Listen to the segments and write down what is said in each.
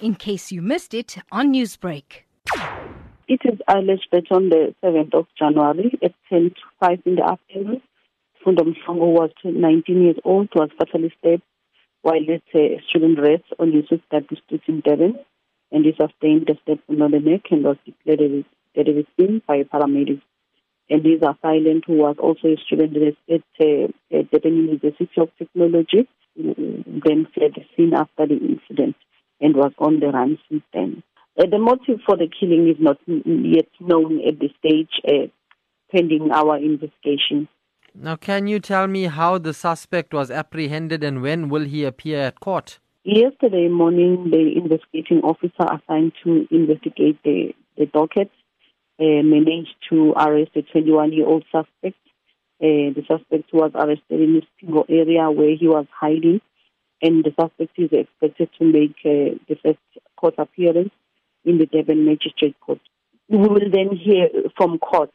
in case you missed it on Newsbreak. It is alleged that on the 7th of January at 10 to 5 in the afternoon, Sifundo Mhlongo was 19 years old, was fatally stabbed while at a student rest on Yusuf Street in Durban, and he sustained a stab on the neck and was declared dead with him by paramedics. And his who was also a student at uh, Durban University of Technology, then fled the scene after the incident and was on the run since then. Uh, the motive for the killing is not yet known at this stage, uh, pending our investigation. Now, can you tell me how the suspect was apprehended and when will he appear at court? Yesterday morning, the investigating officer assigned to investigate the, the docket uh, managed to arrest a 21 year old suspect. Uh, the suspect was arrested in the Isipingo area where he was hiding, and the suspect is expected to make uh, the first court appearance in the Durban Magistrate Court. We will then hear from court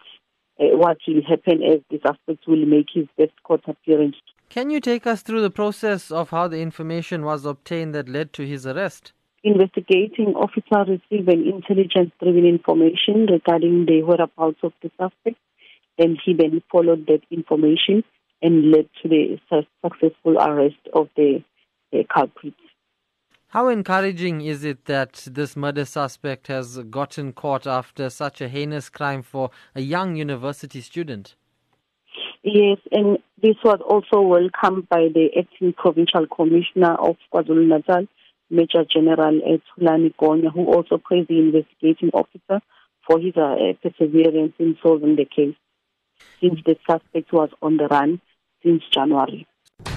uh, what will happen as the suspect will make his first court appearance. Can you take us through the process of how the information was obtained that led to his arrest? Investigating officer received an intelligence-driven information regarding the whereabouts of the suspect, and he then followed that information and led to the successful arrest of the, the culprit. How encouraging is it that this murder suspect has gotten caught after such a heinous crime for a young university student? Yes, and this was also welcomed by the acting provincial commissioner of KwaZulu Natal, Major General Thulani Gonya, who also praised the investigating officer for his uh, perseverance in solving the case, since the suspect was on the run since January.